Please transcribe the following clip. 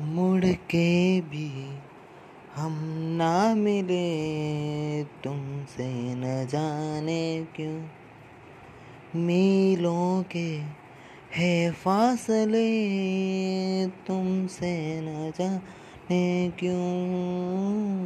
मुड़ के भी हम ना मिले तुमसे न जाने क्यों? मीलों के है फासले तुमसे न जाने क्यों?